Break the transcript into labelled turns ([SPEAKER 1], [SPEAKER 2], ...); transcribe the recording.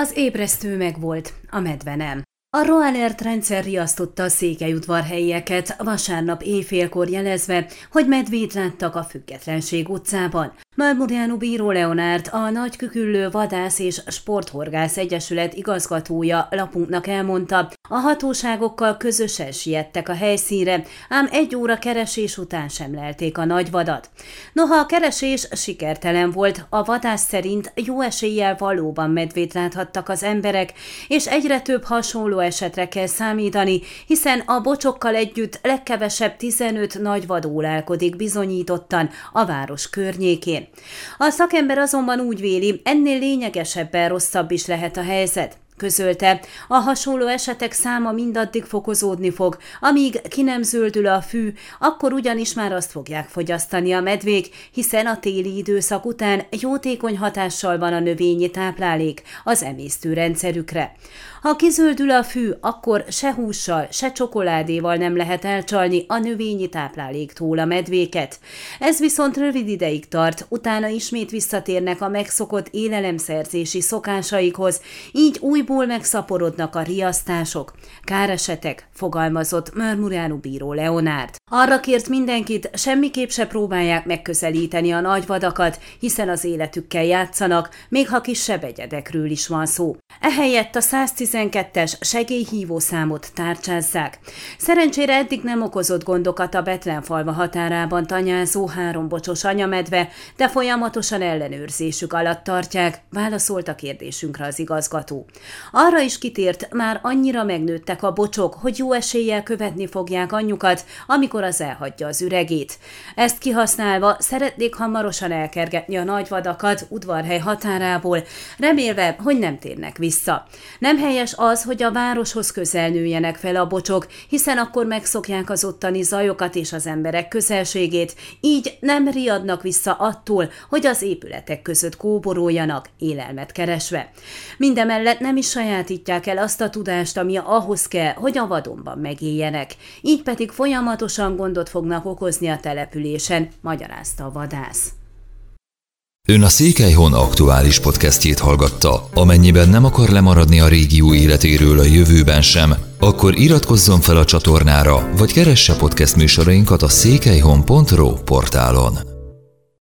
[SPEAKER 1] Az ébresztő megvolt, a medve nem. A Roalert rendszer riasztotta a székelyudvarhelyieket vasárnap éjfélkor jelezve, hogy medvét láttak a Függetlenség utcában. Marmuriano Bíró Leonárd, a Nagyküküllő Vadász és Sporthorgász Egyesület igazgatója lapunknak elmondta, a hatóságokkal közösen siettek a helyszínre, ám egy óra keresés után sem lelték a nagyvadat. Noha a keresés sikertelen volt, a vadász szerint jó eséllyel valóban medvét láthattak az emberek, és egyre több hasonló esetre kell számítani, hiszen a bocsokkal együtt legkevesebb 15 nagyvad ólálkodik bizonyítottan a város környékén. A szakember azonban úgy véli, ennél lényegesebben rosszabb is lehet a helyzet. Közölte, a hasonló esetek száma mindaddig fokozódni fog, amíg ki nem zöldül a fű, akkor ugyanis már azt fogják fogyasztani a medvék, hiszen a téli időszak után jótékony hatással van a növényi táplálék az emésztőrendszerükre. Ha kizöldül a fű, akkor se hússal, se csokoládéval nem lehet elcsalni a növényi tápláléktól a medvéket. Ez viszont rövid ideig tart, utána ismét visszatérnek a megszokott élelemszerzési szokásaikhoz, így újból megszaporodnak a riasztások. Káresetek, fogalmazott Mörmuránu bíró Leonárd. Arra kért mindenkit, semmiképp se próbálják megközelíteni a nagyvadakat, hiszen az életükkel játszanak, még ha kisebb egyedekről is van szó. Ehelyett a 112-es segélyhívó számot tárcsázzák. Szerencsére eddig nem okozott gondokat a Betlenfalva határában tanyázó hárombocsos anyamedve, de folyamatosan ellenőrzésük alatt tartják, válaszolt a kérdésünkre az igazgató. Arra is kitért, már annyira megnőttek a bocsok, hogy jó eséllyel követni fogják anyjukat, amikor az elhagyja az üregét. Ezt kihasználva szeretnék hamarosan elkergetni a nagyvadakat udvarhely határából, remélve, hogy nem térnek vissza. Nem helyes az, hogy a városhoz közel nőjenek fel a bocsok, hiszen akkor megszokják az ottani zajokat és az emberek közelségét, így nem riadnak vissza attól, hogy az épületek között kóboroljanak, élelmet keresve. Mindemellett nem is sajátítják el azt a tudást, ami ahhoz kell, hogy a vadonban megéljenek, így pedig folyamatosan gondot fognak okozni a településen, magyarázta a vadász.
[SPEAKER 2] Ön a Székelyhon aktuális podcastjét hallgatta. Amennyiben nem akar lemaradni a régió életéről a jövőben sem, akkor iratkozzon fel a csatornára, vagy keresse podcast műsorainkat a székelyhon.pro portálon.